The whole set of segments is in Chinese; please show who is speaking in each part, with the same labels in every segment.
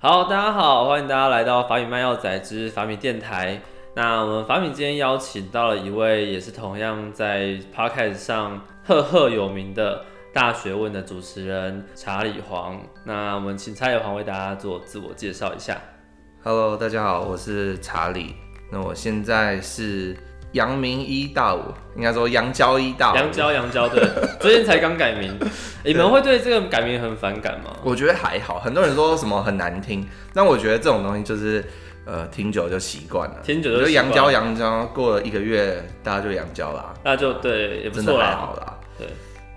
Speaker 1: 好，大家好，欢迎大家来到法米卖药仔之法米电台。那我们法米今天邀请到了一位，也是同样在 podcast 上赫赫有名的大学问的主持人查理黄。那我们请查理黄为大家做自我介绍一下。
Speaker 2: Hello，大家好，我是查理。那我现在是阳明一大五，应该说阳交一大五。
Speaker 1: 杨娇，杨娇，对，最近才刚改名。你们会对这个改名很反感吗？
Speaker 2: 我觉得还好，很多人说什么很难听，但我觉得这种东西就是呃听久就习惯了。
Speaker 1: 听久就习惯
Speaker 2: 阳交阳交过了一个月，大家就阳交啦，
Speaker 1: 那就对，也不
Speaker 2: 真的
Speaker 1: 错啦。
Speaker 2: 还好啦。
Speaker 1: 对，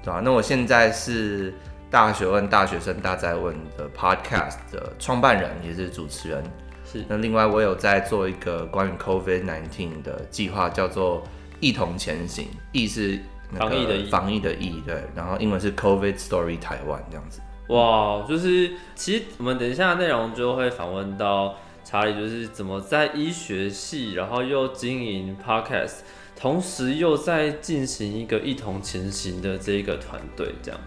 Speaker 2: 对啊、那我现在是大学问大学生大在问的 Podcast 的创办人，也是主持人。
Speaker 1: 是
Speaker 2: 那另外我有在做一个关于 COVID nineteen 的计划，叫做“一同前行”，意是
Speaker 1: 防疫的
Speaker 2: 防疫的疫，对，然后英文是 COVID Story 台湾这样子。
Speaker 1: 哇，就是其实我们等一下内容就会访问到查理，就是怎么在医学系，然后又经营 podcast，同时又在进行一个一同前行的这一个团队，这样。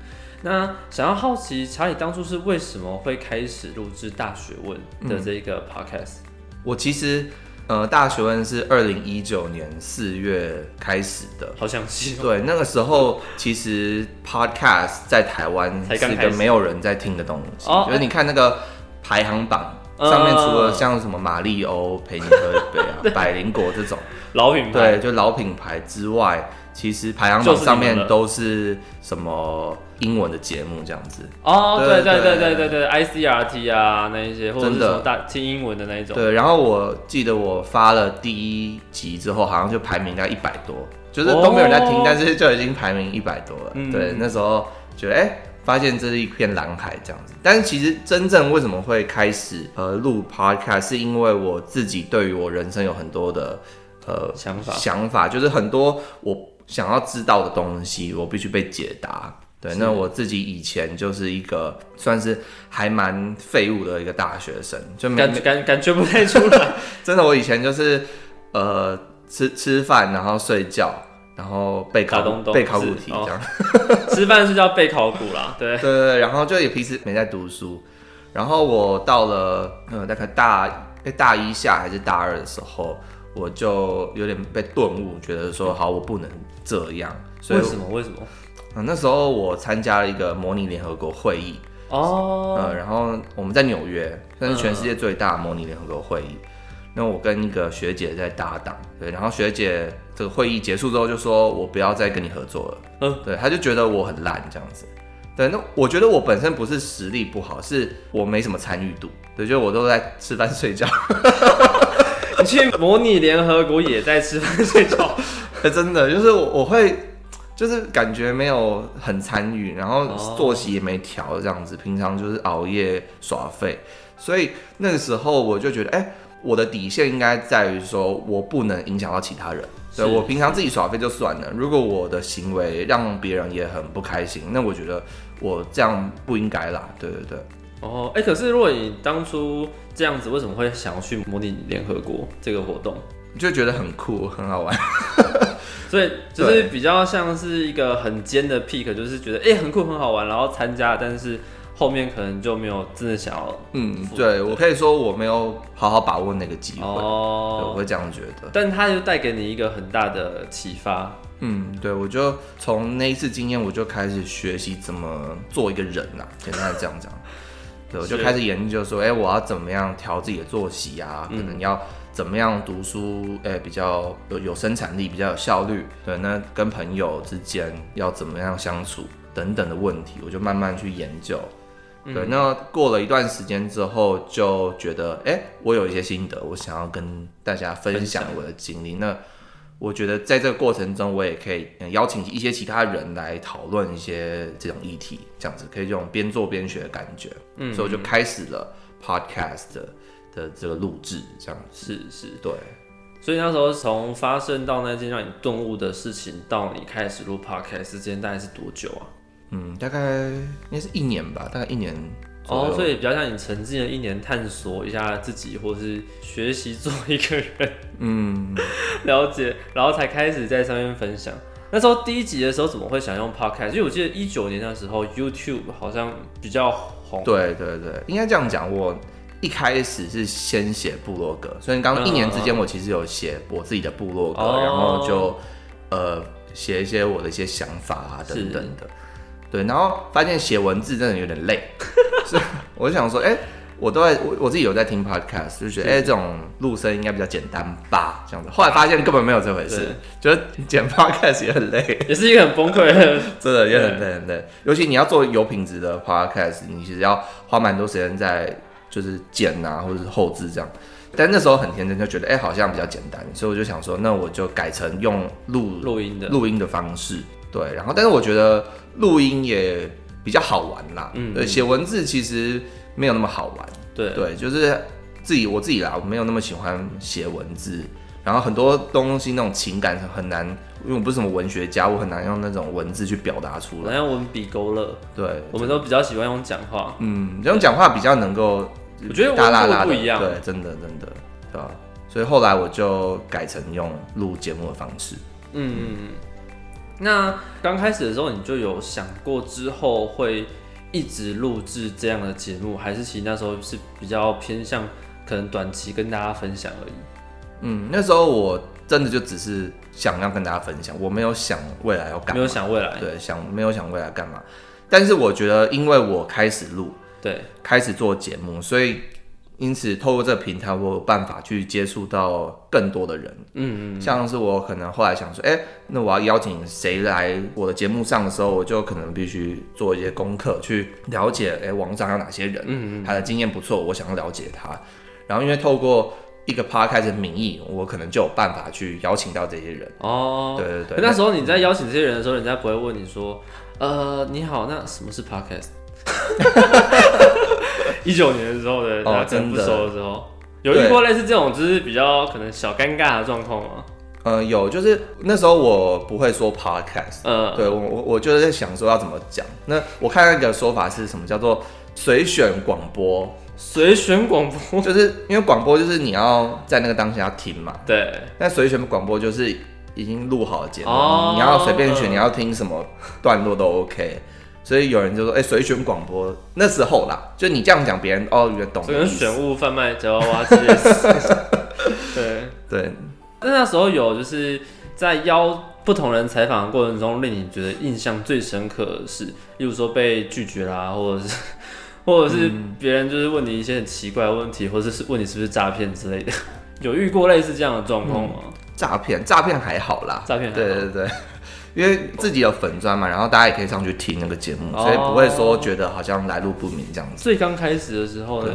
Speaker 1: 那想要好奇查理当初是为什么会开始录制大学问的这个 podcast？、
Speaker 2: 我其实呃大学问是二零一九年四月开始的，
Speaker 1: 好详细哦。
Speaker 2: 对，那个时候其实 Podcast 在台湾是一个没有人在听的东西，
Speaker 1: 哦。
Speaker 2: 就是你看那个排行榜。
Speaker 1: 嗯。
Speaker 2: 上面除了像什么马里欧陪你喝一杯啊、百灵果这种，
Speaker 1: 老品牌。
Speaker 2: 对，就老品牌之外，其实排行榜上面都是什么英文的节目这样子
Speaker 1: 哦，对对
Speaker 2: 对
Speaker 1: 对
Speaker 2: 对
Speaker 1: 对，I C R T 啊那一些或者听英文的那一种。
Speaker 2: 对，然后我记得我发了第一集之后，好像就排名在一百多，就是都没有人在听，但是就已经排名一百多了。
Speaker 1: 嗯，
Speaker 2: 对，那时候觉得哎，发现这是一片蓝海这样子。但是其实真正为什么会开始呃录 Podcast，是因为我自己对于我人生有很多的呃
Speaker 1: 想法
Speaker 2: 想法，就是很多我。想要知道的东西，我必须被解答。对，那我自己以前就是一个算是还蛮废物的一个大学生，就没
Speaker 1: 感感 感觉不太出来。
Speaker 2: 真的，我以前就是呃吃吃饭，然后睡觉，然后背考
Speaker 1: 打东东
Speaker 2: 背考古题这样。
Speaker 1: 吃饭是叫背考古啦，对
Speaker 2: 对。对对，然后就也平时没在读书，然后我到了呃大概大哎大一下还是大二的时候，我就有点被顿悟，觉得说好我不能这样，所以
Speaker 1: 为什么？为什么？
Speaker 2: 嗯那时候我参加了一个模拟联合国会议，
Speaker 1: 哦，
Speaker 2: 呃，然后我们在纽约，算是全世界最大的模拟联合国会议。那我跟一个学姐在搭档，对，然后学姐这个会议结束之后就说我不要再跟你合作了，
Speaker 1: 嗯
Speaker 2: 对，她就觉得我很烂这样子。对，那我觉得我本身不是实力不好，是我没什么参与度，对，就我都在吃饭睡觉，
Speaker 1: 你去模拟联合国也在吃饭睡觉，
Speaker 2: 欸真的就是我我会。就是感觉没有很参与，然后
Speaker 1: 哦
Speaker 2: 作息也没调这样子，平常就是熬夜耍废，所以那个时候我就觉得，哎、我的底线应该在于说我不能影响到其他人。对
Speaker 1: 是
Speaker 2: 我平常自己耍废就算了，如果我的行为让别人也很不开心，那我觉得我这样不应该啦。对对对，
Speaker 1: 哦，哎、可是如果你当初这样子，为什么会想要去模拟联合国这个活动？
Speaker 2: 就觉得很酷，很好玩。
Speaker 1: 所以就是比较像是一个很尖的 pick，就是觉得哎、很酷很好玩，然后参加，但是后面可能就没有真的想要
Speaker 2: 嗯，对我可以说我没有好好把握那个机会，对我
Speaker 1: 哦，
Speaker 2: 会这样觉得。
Speaker 1: 但它就带给你一个很大的启发。
Speaker 2: 嗯，对，我就从那一次经验，我就开始学习怎么做一个人呐、简单的这样讲。对，我就开始研究说，哎、我要怎么样调自己的作息啊？可能要怎么样读书，哎、比较有有生产力，比较有效率。对，那跟朋友之间要怎么样相处等等的问题，我就慢慢去研究。对，那过了一段时间之后，就觉得，哎、我有一些心得，我想要跟大家分
Speaker 1: 享
Speaker 2: 我的经历。那我觉得在这个过程中，我也可以呃邀请一些其他人来讨论一些这种议题，这样子可以这种边做边学的感觉。
Speaker 1: 嗯，
Speaker 2: 所以我就开始了 podcast 的的这个录制，这样子。
Speaker 1: 是是，
Speaker 2: 对，
Speaker 1: 所以那时候从发生到那件让你顿悟的事情，到你开始录 podcast 之间大概是多久啊？
Speaker 2: 嗯，大概应该是一年吧，大概一年左
Speaker 1: 哦，所以比较像你沉浸了一年，探索一下自己，或是学习做一个人，
Speaker 2: 嗯，
Speaker 1: 了解，然后才开始在上面分享。那时候第一集的时候，怎么会想用 podcast？因为我记得一九年的时候 YouTube 好像比较红。
Speaker 2: 对对对，应该这样讲。我一开始是先写部落格，所以刚刚一年之间，我其实有写我自己的部落格，
Speaker 1: 哦
Speaker 2: 然后就呃写一些我的一些想法啊等等的。对，然后发现写文字真的有点累，所以我就想说，哎、我都在我我自己有在听 podcast，就觉得哎、这种录声应该比较简单吧，这样子。后来发现根本没有这回事，觉得剪 podcast 也很累，
Speaker 1: 也是一个很崩溃的。
Speaker 2: 真的也很累很累。尤其你要做有品质的 podcast，你其实要花蛮多时间在就是剪啊，或者是后置这样。但那时候很天真，就觉得哎、好像比较简单，所以我就想说，那我就改成用录
Speaker 1: 录音的，
Speaker 2: 录音的方式。对，然后但是我觉得录音也比较好玩啦。
Speaker 1: 嗯
Speaker 2: 对，写文字其实没有那么好玩。
Speaker 1: 对
Speaker 2: 对，就是自己我自己啦，我没有那么喜欢写文字，然后很多东西那种情感很难，因为我不是什么文学家，我很难用那种文字去表达出来。
Speaker 1: 好像文笔勾勒，
Speaker 2: 对，
Speaker 1: 我们都比较喜欢用讲话。
Speaker 2: 嗯，这种讲话比较能够，
Speaker 1: 我觉得
Speaker 2: 大啦啦的
Speaker 1: 温度不一样
Speaker 2: 对，真的真的，对吧？所以后来我就改成用录节目的方式。
Speaker 1: 嗯嗯嗯。那刚开始的时候，你就有想过之后会一直录制这样的节目，还是其实那时候是比较偏向可能短期跟大家分享而已？
Speaker 2: 嗯，那时候我真的就只是想要跟大家分享，我没有想未来要干嘛，
Speaker 1: 没有想未来。
Speaker 2: 对，想没有想未来干嘛。但是我觉得，因为我开始录，
Speaker 1: 对，
Speaker 2: 开始做节目，所以因此透过这个平台，我有办法去接触到更多的人。
Speaker 1: 嗯嗯，
Speaker 2: 像是我可能后来想说，哎、那我要邀请谁来我的节目上的时候，我就可能必须做一些功课，去了解，哎、网上有哪些人，
Speaker 1: 嗯嗯
Speaker 2: 他的经验不错，我想要了解他。然后因为透过一个 podcast 的名义，我可能就有办法去邀请到这些人。
Speaker 1: 哦，
Speaker 2: 对对对
Speaker 1: 那时候你在邀请这些人的时候，人家不会问你说，呃，你好，那什么是 podcast？一九年的时候的，
Speaker 2: 哦
Speaker 1: 大家可能不熟的时候，有遇过类似这种就是比较可能小尴尬的状况吗？
Speaker 2: 嗯，有，就是那时候我不会说 podcast，
Speaker 1: 嗯，
Speaker 2: 对我我我就是在想说要怎么讲。那我看那个说法是什么叫做随选广播，
Speaker 1: 随选广播，
Speaker 2: 就是因为广播就是你要在那个当下听嘛，
Speaker 1: 对，
Speaker 2: 那随选广播就是已经录好的节目，
Speaker 1: 哦。
Speaker 2: 你要随便选，
Speaker 1: 嗯
Speaker 2: 你要听什么段落都 OK。所以有人就说，哎、随选广播那时候啦，就你这样讲，别人哦，原来懂
Speaker 1: 这跟
Speaker 2: 你的意思。
Speaker 1: 选物贩卖夹娃娃之类的。对，
Speaker 2: 对，
Speaker 1: 但那时候有就是在邀不同人采访的过程中，令你觉得印象最深刻的是，例如说被拒绝啦，或者是 或者是
Speaker 2: 嗯。
Speaker 1: 别人就是问你一些很奇怪的问题，或者是问你是不是诈骗之类的，有遇过类似这样的状况吗？
Speaker 2: 诈骗诈骗还好啦，
Speaker 1: 诈骗
Speaker 2: 对对对，因为自己有粉砖嘛，然后大家也可以上去听那个节目，
Speaker 1: 哦
Speaker 2: 所以不会说觉得好像来路不明这样子。
Speaker 1: 最刚开始的时候呢，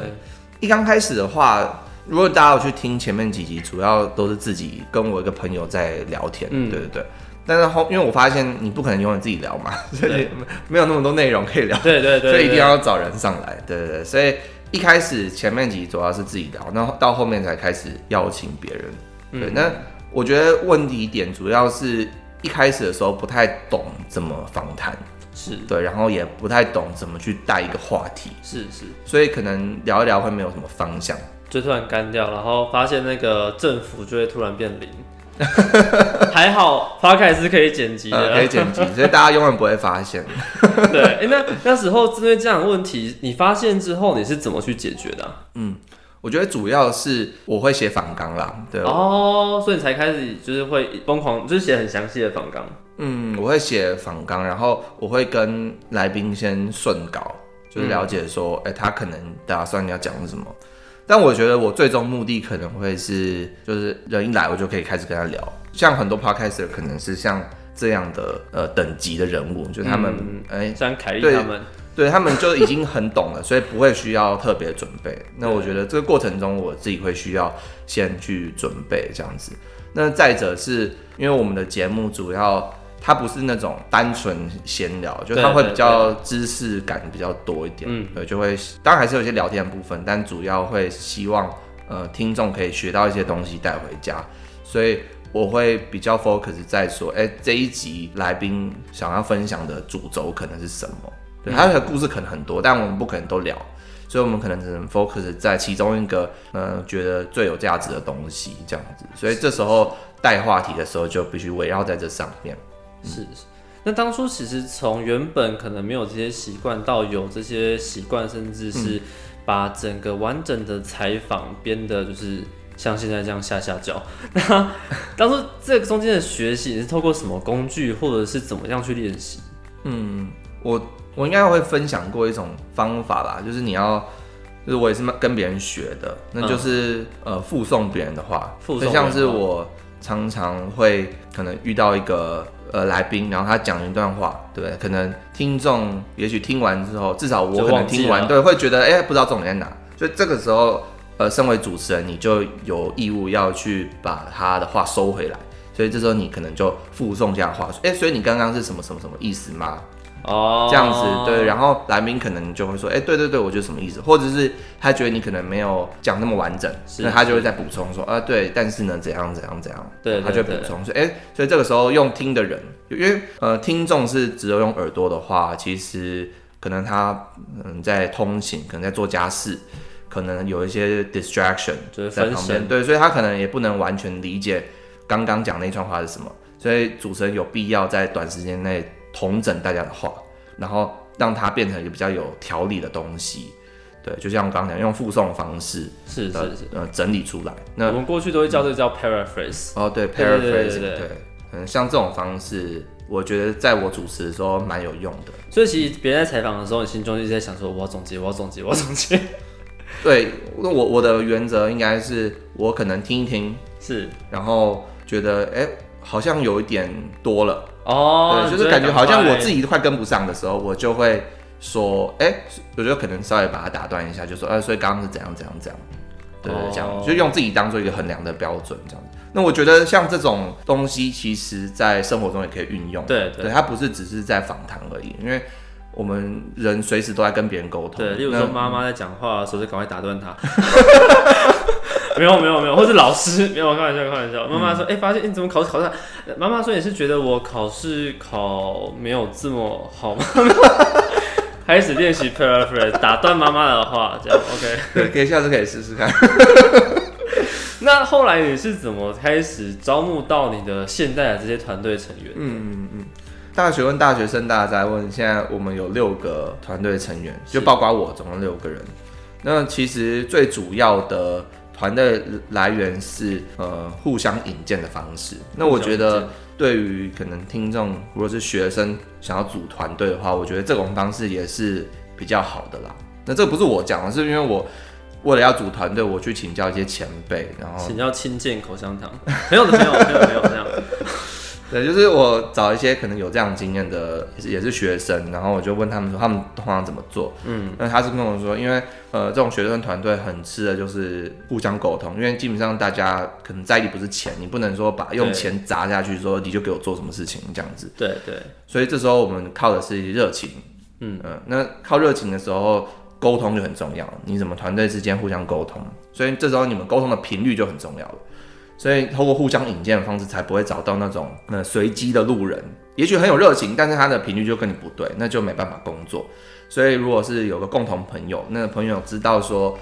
Speaker 2: 一刚开始的话，如果大家有去听前面几集，主要都是自己跟我一个朋友在聊天，
Speaker 1: 嗯
Speaker 2: 对对对。但是后，因为我发现你不可能永远自己聊嘛，所以没有那么多内容可以聊，
Speaker 1: 对对对，
Speaker 2: 所以一定要找人上来，对对对。所以一开始前面几集主要是自己聊，然后到后面才开始邀请别人。对，
Speaker 1: 嗯
Speaker 2: 那我觉得问题点主要是一开始的时候不太懂怎么访谈，
Speaker 1: 是
Speaker 2: 对，然后也不太懂怎么去带一个话题，
Speaker 1: 是是，
Speaker 2: 所以可能聊一聊会没有什么方向。
Speaker 1: 就突然干掉，然后发现那个政府就会突然变零。还好 p o d 是可以剪辑的，
Speaker 2: 呃，可以剪辑，所以大家永远不会发现。
Speaker 1: 对，哎、那那时候针对这样的问题，你发现之后你是怎么去解决的啊、
Speaker 2: 我觉得主要是我会写访纲啦，对，
Speaker 1: 哦，所以你才开始就是会疯狂，就是写很详细的访纲。
Speaker 2: 嗯，我会写访纲，然后我会跟来宾先顺稿，就是了解说，哎、他可能打算要讲什么。但我觉得我最终目的可能会是，就是人一来我就可以开始跟他聊。像很多 podcaster 可能是像这样的呃等级的人物，就他们
Speaker 1: 嗯
Speaker 2: 哎、
Speaker 1: 像凯莉
Speaker 2: 对
Speaker 1: 他们，
Speaker 2: 对他们就已经很懂了，所以不会需要特别准备。那我觉得这个过程中，我自己会需要先去准备这样子。那再者是因为我们的节目主要它不是那种单纯闲聊，就它会比较知识感比较多一点，
Speaker 1: 嗯
Speaker 2: 对，就会当然还是有些聊天的部分，但主要会希望呃听众可以学到一些东西带回家，所以。我会比较 focus 在说，哎、这一集来宾想要分享的主轴可能是什么？对，他的故事可能很多，但我们不可能都聊，所以我们可能只能 focus 在其中一个，呃，觉得最有价值的东西这样子。所以这时候带话题的时候，就必须围绕在这上面。
Speaker 1: 是是。那当初其实从原本可能没有这些习惯，到有这些习惯，甚至是把整个完整的采访编的，就是像现在这样下下脚。那当初这个中间的学习，你是透过什么工具，或者是怎么样去练习？
Speaker 2: 嗯，我我应该会分享过一种方法啦，就是你要，就是我也是跟别人学的，那就是、呃附送别人的话，
Speaker 1: 附送
Speaker 2: 就像是我常常会可能遇到一个呃来宾，然后他讲一段话，对不对？可能听众也许听完之后，至少我可能听完，对，会觉得哎、不知道重点在哪，所以这个时候呃，身为主持人，你就有义务要去把他的话收回来。所以这时候你可能就附送这样的话说，哎、所以你刚刚是什么什么什么意思吗？
Speaker 1: 哦，
Speaker 2: 这样子，对，然后来宾可能就会说，哎、对对对，我觉得什么意思，或者是他觉得你可能没有讲那么完整，
Speaker 1: 是
Speaker 2: 那他就会再补充说，啊，对，但是呢，怎样怎样怎样，
Speaker 1: 对
Speaker 2: 他就补充说，哎、所以这个时候用听的人，因为呃，听众是只有用耳朵的话，其实可能他嗯在通勤，可能在做家事。可能有一些 distraction
Speaker 1: 就是
Speaker 2: 在旁边，
Speaker 1: 神。
Speaker 2: 对，所以他可能也不能完全理解刚刚讲那串话是什么，所以主持人有必要在短时间内统整大家的话，然后让它变成一个比较有条理的东西。对，就像我刚刚讲，用附送的方式呃
Speaker 1: 是是是，
Speaker 2: 呃整理出来。
Speaker 1: 那我
Speaker 2: 那
Speaker 1: 们过去都会叫这个叫 paraphrase。
Speaker 2: 哦对
Speaker 1: 对对
Speaker 2: 嗯，像这种方式，我觉得在我主持的时候蛮有用的。
Speaker 1: 所以其实别人在采访的时候，你心中一直在想说，我要总结，我要总结，我要总结。
Speaker 2: 对，那我我的原则应该是我可能听一听，
Speaker 1: 是
Speaker 2: 然后觉得哎、好像有一点多了。
Speaker 1: 哦，
Speaker 2: 对，就是感觉好像我自
Speaker 1: 己
Speaker 2: 都快跟不上的时候，我就会说，哎、我就可能稍微把它打断一下，就说，呃，所以刚刚是怎样怎样怎样，对对，
Speaker 1: 哦
Speaker 2: 这样就用自己当做一个衡量的标准，这样子。那我觉得像这种东西，其实在生活中也可以运用，
Speaker 1: 对对
Speaker 2: 对，它不是只是在访谈而已，因为我们人随时都在跟别人沟通，
Speaker 1: 对，例如
Speaker 2: 那
Speaker 1: 说妈妈在讲话的时候，就赶快打断她。没有没有没有，或是老师没有开玩笑开玩笑。妈妈说：“哎、发现你怎么考试考的？”妈妈说：“你是觉得我考试考没有这么好吗？” 开始练习 paraphrase，打断妈妈的话，这样 OK。
Speaker 2: 对，可以下次可以试试看。
Speaker 1: 那后来你是怎么开始招募到你的现在的这些团队成员？
Speaker 2: 嗯嗯嗯。大学问大学生大家在问，现在我们有六个团队成员，就包括我，总共六个人。那其实最主要的团队来源是呃互相引荐的方式。那我觉得对于可能听众如果是学生想要组团队的话，我觉得这种方式也是比较好的啦。那这不是我讲的，是因为我为了要组团队，我去请教一些前辈，然后
Speaker 1: 请教亲见口香糖，没有的没有没有没有这样。
Speaker 2: 对，就是我找一些可能有这样经验的，也是也是学生，然后我就问他们说他们通常怎么做。
Speaker 1: 嗯，
Speaker 2: 那他是跟我说，因为呃这种学生团队很吃的就是互相沟通，因为基本上大家可能在意不是钱，你不能说把用钱砸下去说你就给我做什么事情这样子。
Speaker 1: 对对，
Speaker 2: 所以这时候我们靠的是热情，
Speaker 1: 嗯
Speaker 2: 呃，那靠热情的时候沟通就很重要，你怎么团队之间互相沟通，所以这时候你们沟通的频率就很重要了。所以透过互相引荐的方式，才不会找到那种呃随机的路人，也许很有热情，但是他的频率就跟你不对，那就没办法工作。所以如果是有个共同朋友，那个朋友知道说，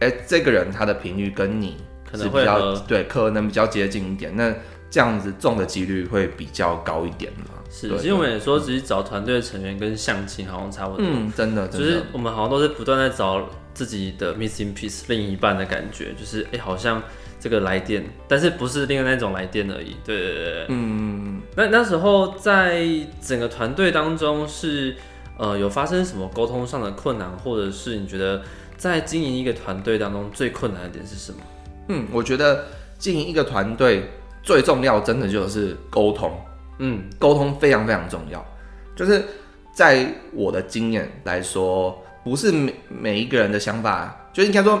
Speaker 2: 哎、这个人他的频率跟你
Speaker 1: 可
Speaker 2: 是比较对，可能比较接近一点，那这样子中的几率会比较高一点嘛。
Speaker 1: 是，
Speaker 2: 对
Speaker 1: 其实我们也说，只是找团队成员跟相亲好像差不多，
Speaker 2: 嗯，真的，真的，
Speaker 1: 就是我们好像都是不断在找自己的 missing piece，另一半的感觉，就是哎、好像这个来电，但是不是另外那种来电而已。对对对对。
Speaker 2: 嗯，
Speaker 1: 那那时候在整个团队当中是呃有发生什么沟通上的困难，或者是你觉得在经营一个团队当中最困难的点是什么？
Speaker 2: 嗯，我觉得经营一个团队最重要，真的就是沟通，
Speaker 1: 嗯，
Speaker 2: 沟通非常非常重要。就是在我的经验来说，不是每每一个人的想法，就是应该说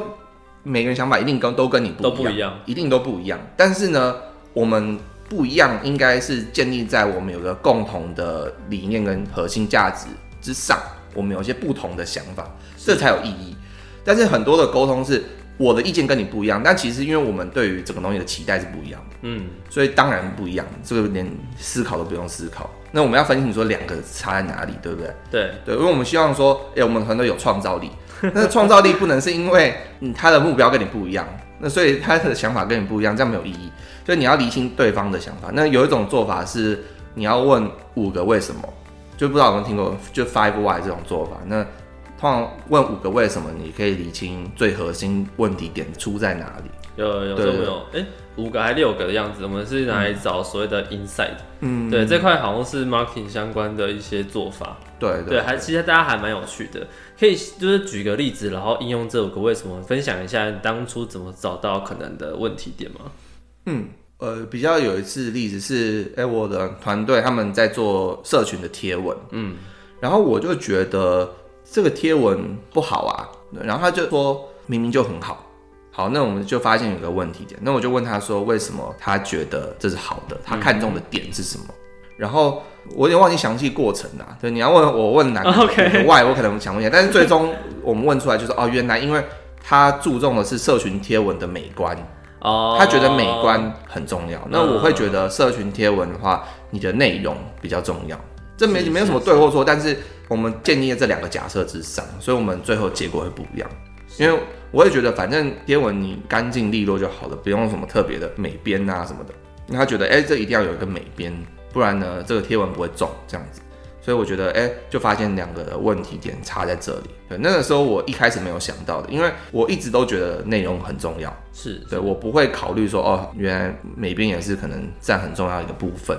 Speaker 2: 每个人想法一定跟都跟你不一样，
Speaker 1: 都不一样，
Speaker 2: 一定都不一样。但是呢，我们不一样，应该是建立在我们有个共同的理念跟核心价值之上，我们有一些不同的想法，这才有意义。但是很多的沟通是我的意见跟你不一样，但其实因为我们对于整个东西的期待是不一样的，
Speaker 1: 嗯，
Speaker 2: 所以当然不一样，这个连思考都不用思考。那我们要分清楚说两个差在哪里，对不对？
Speaker 1: 对，
Speaker 2: 对，因为我们希望说，哎、我们团队有创造力，那创造力不能是因为嗯他的目标跟你不一样，那所以他的想法跟你不一样，这样没有意义。所以你要理清对方的想法。那有一种做法是你要问五个为什么，就不知道有没有听过，就 Five Why 这种做法。那通常问五个为什么，你可以理清最核心问题点出在哪里。
Speaker 1: 有有有，有？哎、五个还六个的样子，我们是拿来找所谓的 inside，。
Speaker 2: 嗯，
Speaker 1: 对，这块好像是 marketing 相关的一些做法。
Speaker 2: 对
Speaker 1: 对，还其实大家还蛮有趣的，可以就是举个例子，然后应用这五个为什么，分享一下你当初怎么找到可能的问题点吗？
Speaker 2: 嗯，呃，比较有一次例子是，哎、我的团队他们在做社群的贴文，
Speaker 1: 嗯，
Speaker 2: 然后我就觉得这个贴文不好啊，然后他就说明明就很好，好，那我们就发现有个问题点，那我就问他说为什么他觉得这是好的，他看中的点是什么？然后我有点忘记详细过程啦，对，你要问我问哪个
Speaker 1: OK
Speaker 2: 哪个 why，我可能想问一下，但是最终我们问出来就是哦，原来因为他注重的是社群贴文的美观，
Speaker 1: 哦，
Speaker 2: 他觉得美观很重要。那我会觉得社群贴文的话，你的内容比较重要。这没没有什么对或错，但是我们建立在这两个假设之上，所以我们最后结果会不一样。因为我也觉得，反正贴文你干净利落就好了，不用什么特别的美编啊什么的。那他觉得，哎、这一定要有一个美编，不然呢，这个贴文不会中这样子。所以我觉得，哎、就发现两个问题点差在这里。对，那个时候我一开始没有想到的，因为我一直都觉得内容很重要。
Speaker 1: 是，
Speaker 2: 对我不会考虑说哦，原来美编也是可能占很重要的一个部分，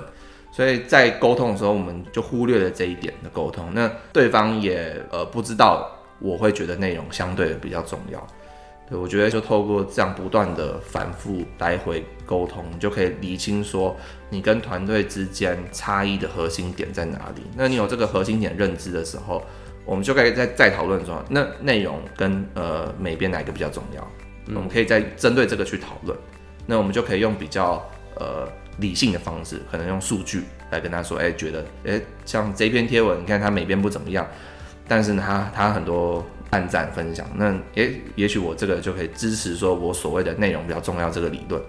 Speaker 2: 所以在沟通的时候，我们就忽略了这一点的沟通。那对方也呃不知道，我会觉得内容相对的比较重要。对我觉得就透过这样不断的反复来回沟通，你就可以理清说你跟团队之间差异的核心点在哪里。那你有这个核心点认知的时候，我们就可以再再讨论说，那内容跟呃美编哪一个比较重要？我们可以再针对这个去讨论。那我们就可以用比较呃理性的方式，可能用数据来跟他说，哎、觉得哎、像这篇贴文，你看它美编不怎么样，但是呢，它它很多按赞分享，那也也许我这个就可以支持说我所谓的内容比较重要这个理论。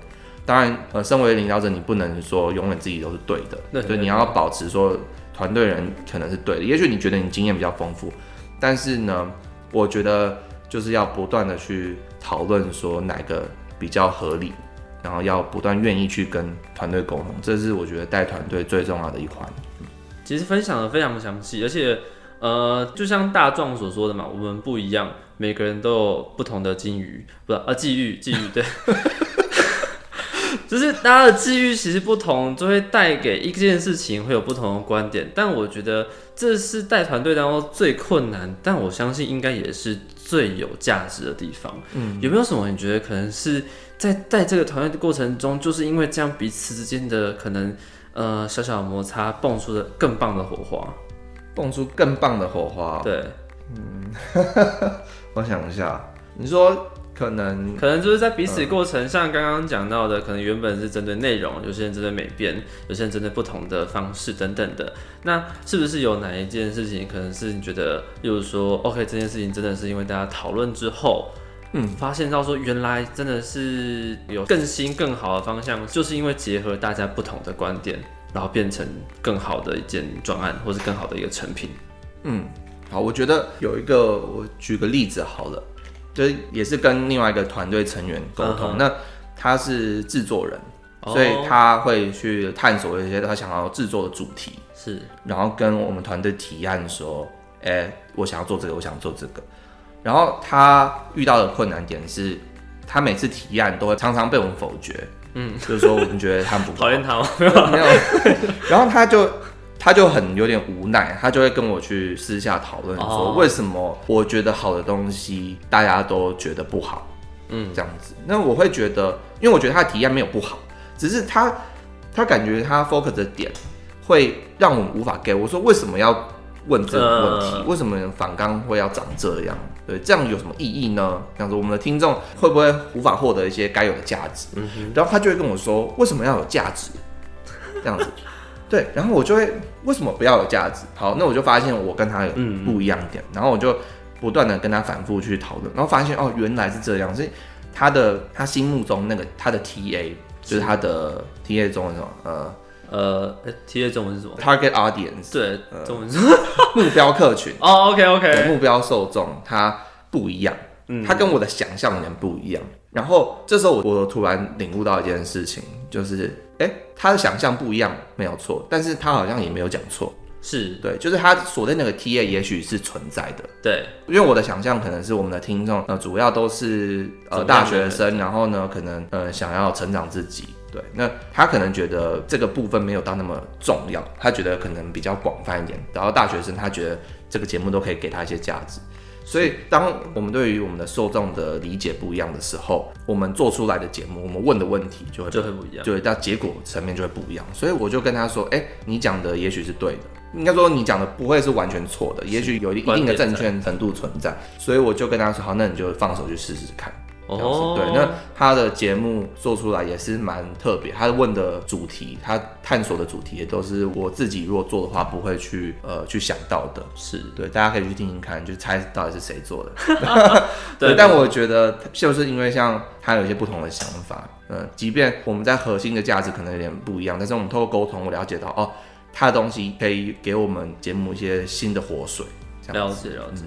Speaker 2: 当然，呃，身为领导者，你不能说永远自己都是对的，
Speaker 1: 对对
Speaker 2: 所以你要保持说团队人可能是对的。也许你觉得你经验比较丰富，但是呢，我觉得就是要不断的去讨论说哪个比较合理，然后要不断愿意去跟团队沟通，这是我觉得带团队最重要的一环。
Speaker 1: 其实分享的非常详细，而且呃，就像大壮所说的嘛，我们不一样，每个人都有不同的境遇，不是啊，际遇，际遇，对，就是大家的际遇其实不同，就会带给一件事情会有不同的观点。但我觉得这是带团队当中最困难，但我相信应该也是最有价值的地方。嗯，有没有什么你觉得可能是在带这个团队的过程中，就是因为这样彼此之间的可能呃小小的摩擦，蹦出的更棒的火花？
Speaker 2: 蹦出更棒的火花。
Speaker 1: 对，嗯
Speaker 2: 我想一下，你说可能
Speaker 1: 可能就是在彼此过程，像刚刚讲到的，可能原本是针对内容，有些人针对美编，有些人针对不同的方式等等的。那是不是有哪一件事情，可能是你觉得，例如说，OK，这件事情真的是因为大家讨论之后，
Speaker 2: 嗯，
Speaker 1: 发现到说原来真的是有更新更好的方向，就是因为结合大家不同的观点，然后变成更好的一件专案，或是更好的一个成品。
Speaker 2: 嗯，好，我觉得有一个，我举个例子好了，就是也是跟另外一个团队成员沟通，那他是制作人，
Speaker 1: 哦
Speaker 2: 所以他会去探索一些他想要制作的主题，
Speaker 1: 是
Speaker 2: 然后跟我们团队提案说，哎、我想要做这个，我想要做这个。然后他遇到的困难点是，他每次提案都会常常被我们否决，嗯，就是说我们觉得他们不够
Speaker 1: 讨厌他吗？
Speaker 2: 没有，然后他就他就很有点无奈，他就会跟我去私下讨论说，
Speaker 1: 哦
Speaker 2: 为什么我觉得好的东西大家都觉得不好，
Speaker 1: 嗯，
Speaker 2: 这样子。那我会觉得，因为我觉得他的体验没有不好，只是他他感觉他 focus 的点会让我们无法 get。我说为什么要问这个问题？
Speaker 1: 呃
Speaker 2: 为什么反刚会要长这样？对，这样有什么意义呢？这样子，我们的听众会不会无法获得一些该有的价值？
Speaker 1: 嗯
Speaker 2: 然后他就会跟我说，为什么要有价值？这样子，对，然后我就会为什么不要有价值？好，那我就发现我跟他有
Speaker 1: 嗯
Speaker 2: 不一样点，然后我就不断的跟他反复去讨论，然后发现哦，原来是这样，所以他的他心目中那个他的 TA 就是他的 TA 中的什么呃
Speaker 1: 呃，T A 中文是什么
Speaker 2: ？target audience
Speaker 1: 对，中文是。
Speaker 2: 目标客群，
Speaker 1: 哦，OK OK，
Speaker 2: 目标受众它不一样，
Speaker 1: 嗯。
Speaker 2: 它跟我的想象有点不一样。然后这时候我我突然领悟到一件事情，就是哎、他的想象不一样没有错，但是他好像也没有讲错。
Speaker 1: 是，
Speaker 2: 对，就是他锁定那个 TA 也许是存在的，
Speaker 1: 对，
Speaker 2: 因为我的想象可能是我们的听众呃主要都是呃大学生，然后呢可能呃想要成长自己。对，那他可能觉得这个部分没有到那么重要，他觉得可能比较广泛一点。然后大学生他觉得这个节目都可以给他一些价值，所以当我们对于我们的受众的理解不一样的时候，我们做出来的节目，我们问的问题就会
Speaker 1: 就会不一样。
Speaker 2: 就会到结果层面就会不一样。所以我就跟他说，哎、你讲的也许是对的。应该说你讲的不会是完全错的，也许有一一定的正确程度存在，所以我就跟他说，好，那你就放手去试试看。
Speaker 1: 哦，
Speaker 2: 对，那他的节目做出来也是蛮特别，他问的主题，他探索的主题也都是我自己如果做的话不会去呃去想到的。
Speaker 1: 是
Speaker 2: 对，大家可以去听听看，就猜到底是谁做的。
Speaker 1: 对，
Speaker 2: 但我觉得就是因为像他有一些不同的想法，嗯、即便我们在核心的价值可能有点不一样，但是我们透过沟通，我了解到哦，他的东西可以给我们节目一些新的活水。这样子
Speaker 1: 了解了解。